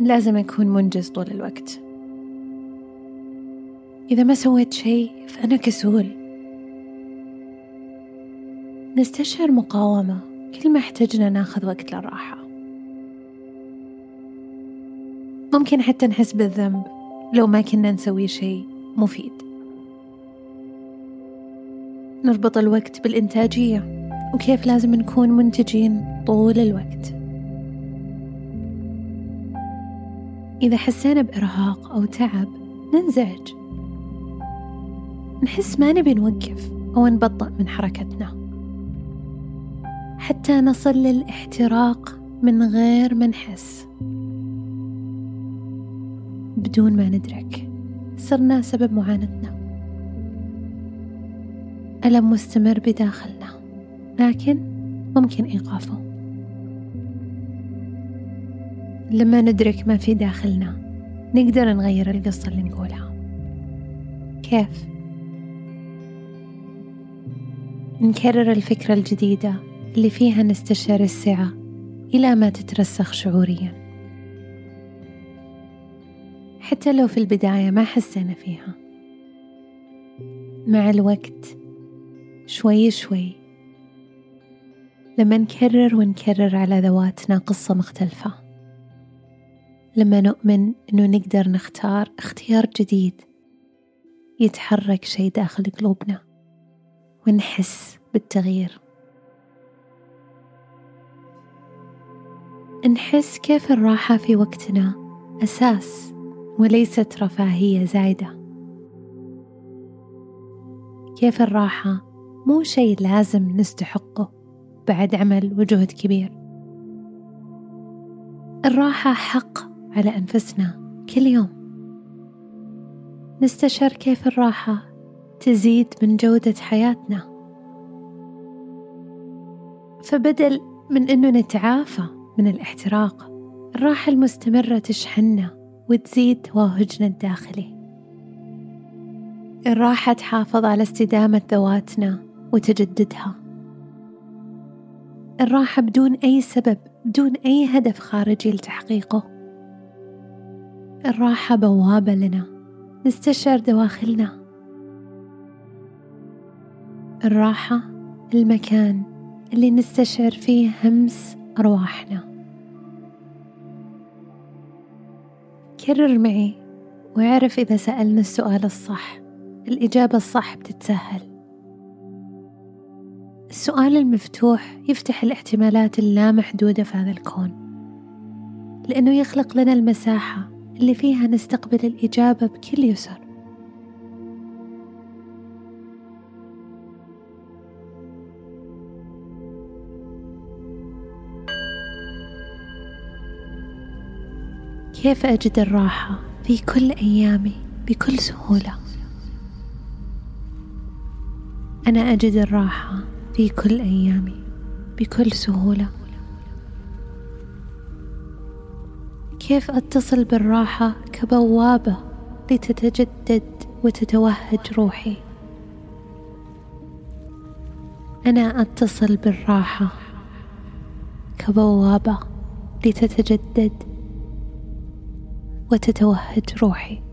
لازم أكون منجز طول الوقت. إذا ما سويت شيء فأنا كسول. نستشعر مقاومة كل ما احتجنا ناخذ وقت للراحة. ممكن حتى نحس بالذنب لو ما كنا نسوي شيء مفيد. نربط الوقت بالإنتاجية وكيف لازم نكون منتجين طول الوقت. إذا حسينا بإرهاق أو تعب ننزعج. نحس ما نبي نوقف أو نبطأ من حركتنا. حتى نصل للاحتراق من غير ما نحس. بدون ما ندرك صرنا سبب معاناتنا. ألم مستمر بداخلنا لكن ممكن إيقافه. لما ندرك ما في داخلنا نقدر نغير القصة اللي نقولها. كيف؟ نكرر الفكرة الجديدة اللي فيها نستشعر السعة إلى ما تترسخ شعوريا. حتى لو في البداية ما حسينا فيها. مع الوقت شوي شوي لما نكرر ونكرر على ذواتنا قصة مختلفة. لما نؤمن أنه نقدر نختار اختيار جديد يتحرك شي داخل قلوبنا ونحس بالتغيير. نحس كيف الراحة في وقتنا أساس وليست رفاهية زايدة. كيف الراحة مو شيء لازم نستحقه بعد عمل وجهد كبير. الراحة حق على أنفسنا كل يوم. نستشعر كيف الراحة تزيد من جودة حياتنا. فبدل من أنه نتعافى من الاحتراق الراحة المستمرة تشحننا وتزيد توهجنا الداخلي. الراحة تحافظ على استدامة ذواتنا وتجددها. الراحة بدون أي سبب بدون أي هدف خارجي لتحقيقه. الراحة بوابة لنا. نستشعر دواخلنا الراحة المكان اللي نستشعر فيه همس أرواحنا. كرر معي واعرف إذا سألنا السؤال الصح. الإجابة الصح بتتسهل. السؤال المفتوح يفتح الاحتمالات اللامحدودة في هذا الكون. لأنه يخلق لنا المساحة اللي فيها نستقبل الإجابة بكل يسر. كيف أجد الراحة في كل أيامي بكل سهولة؟ أنا أجد الراحة في كل أيامي بكل سهولة. كيف أتصل بالراحة كبوابة لتتجدد وتتوهج روحي؟ أنا أتصل بالراحة كبوابة لتتجدد وتتوهج روحي.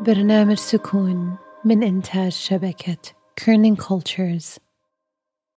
برنامج سكون من إنتاج شبكة كيرنينج كولتشرز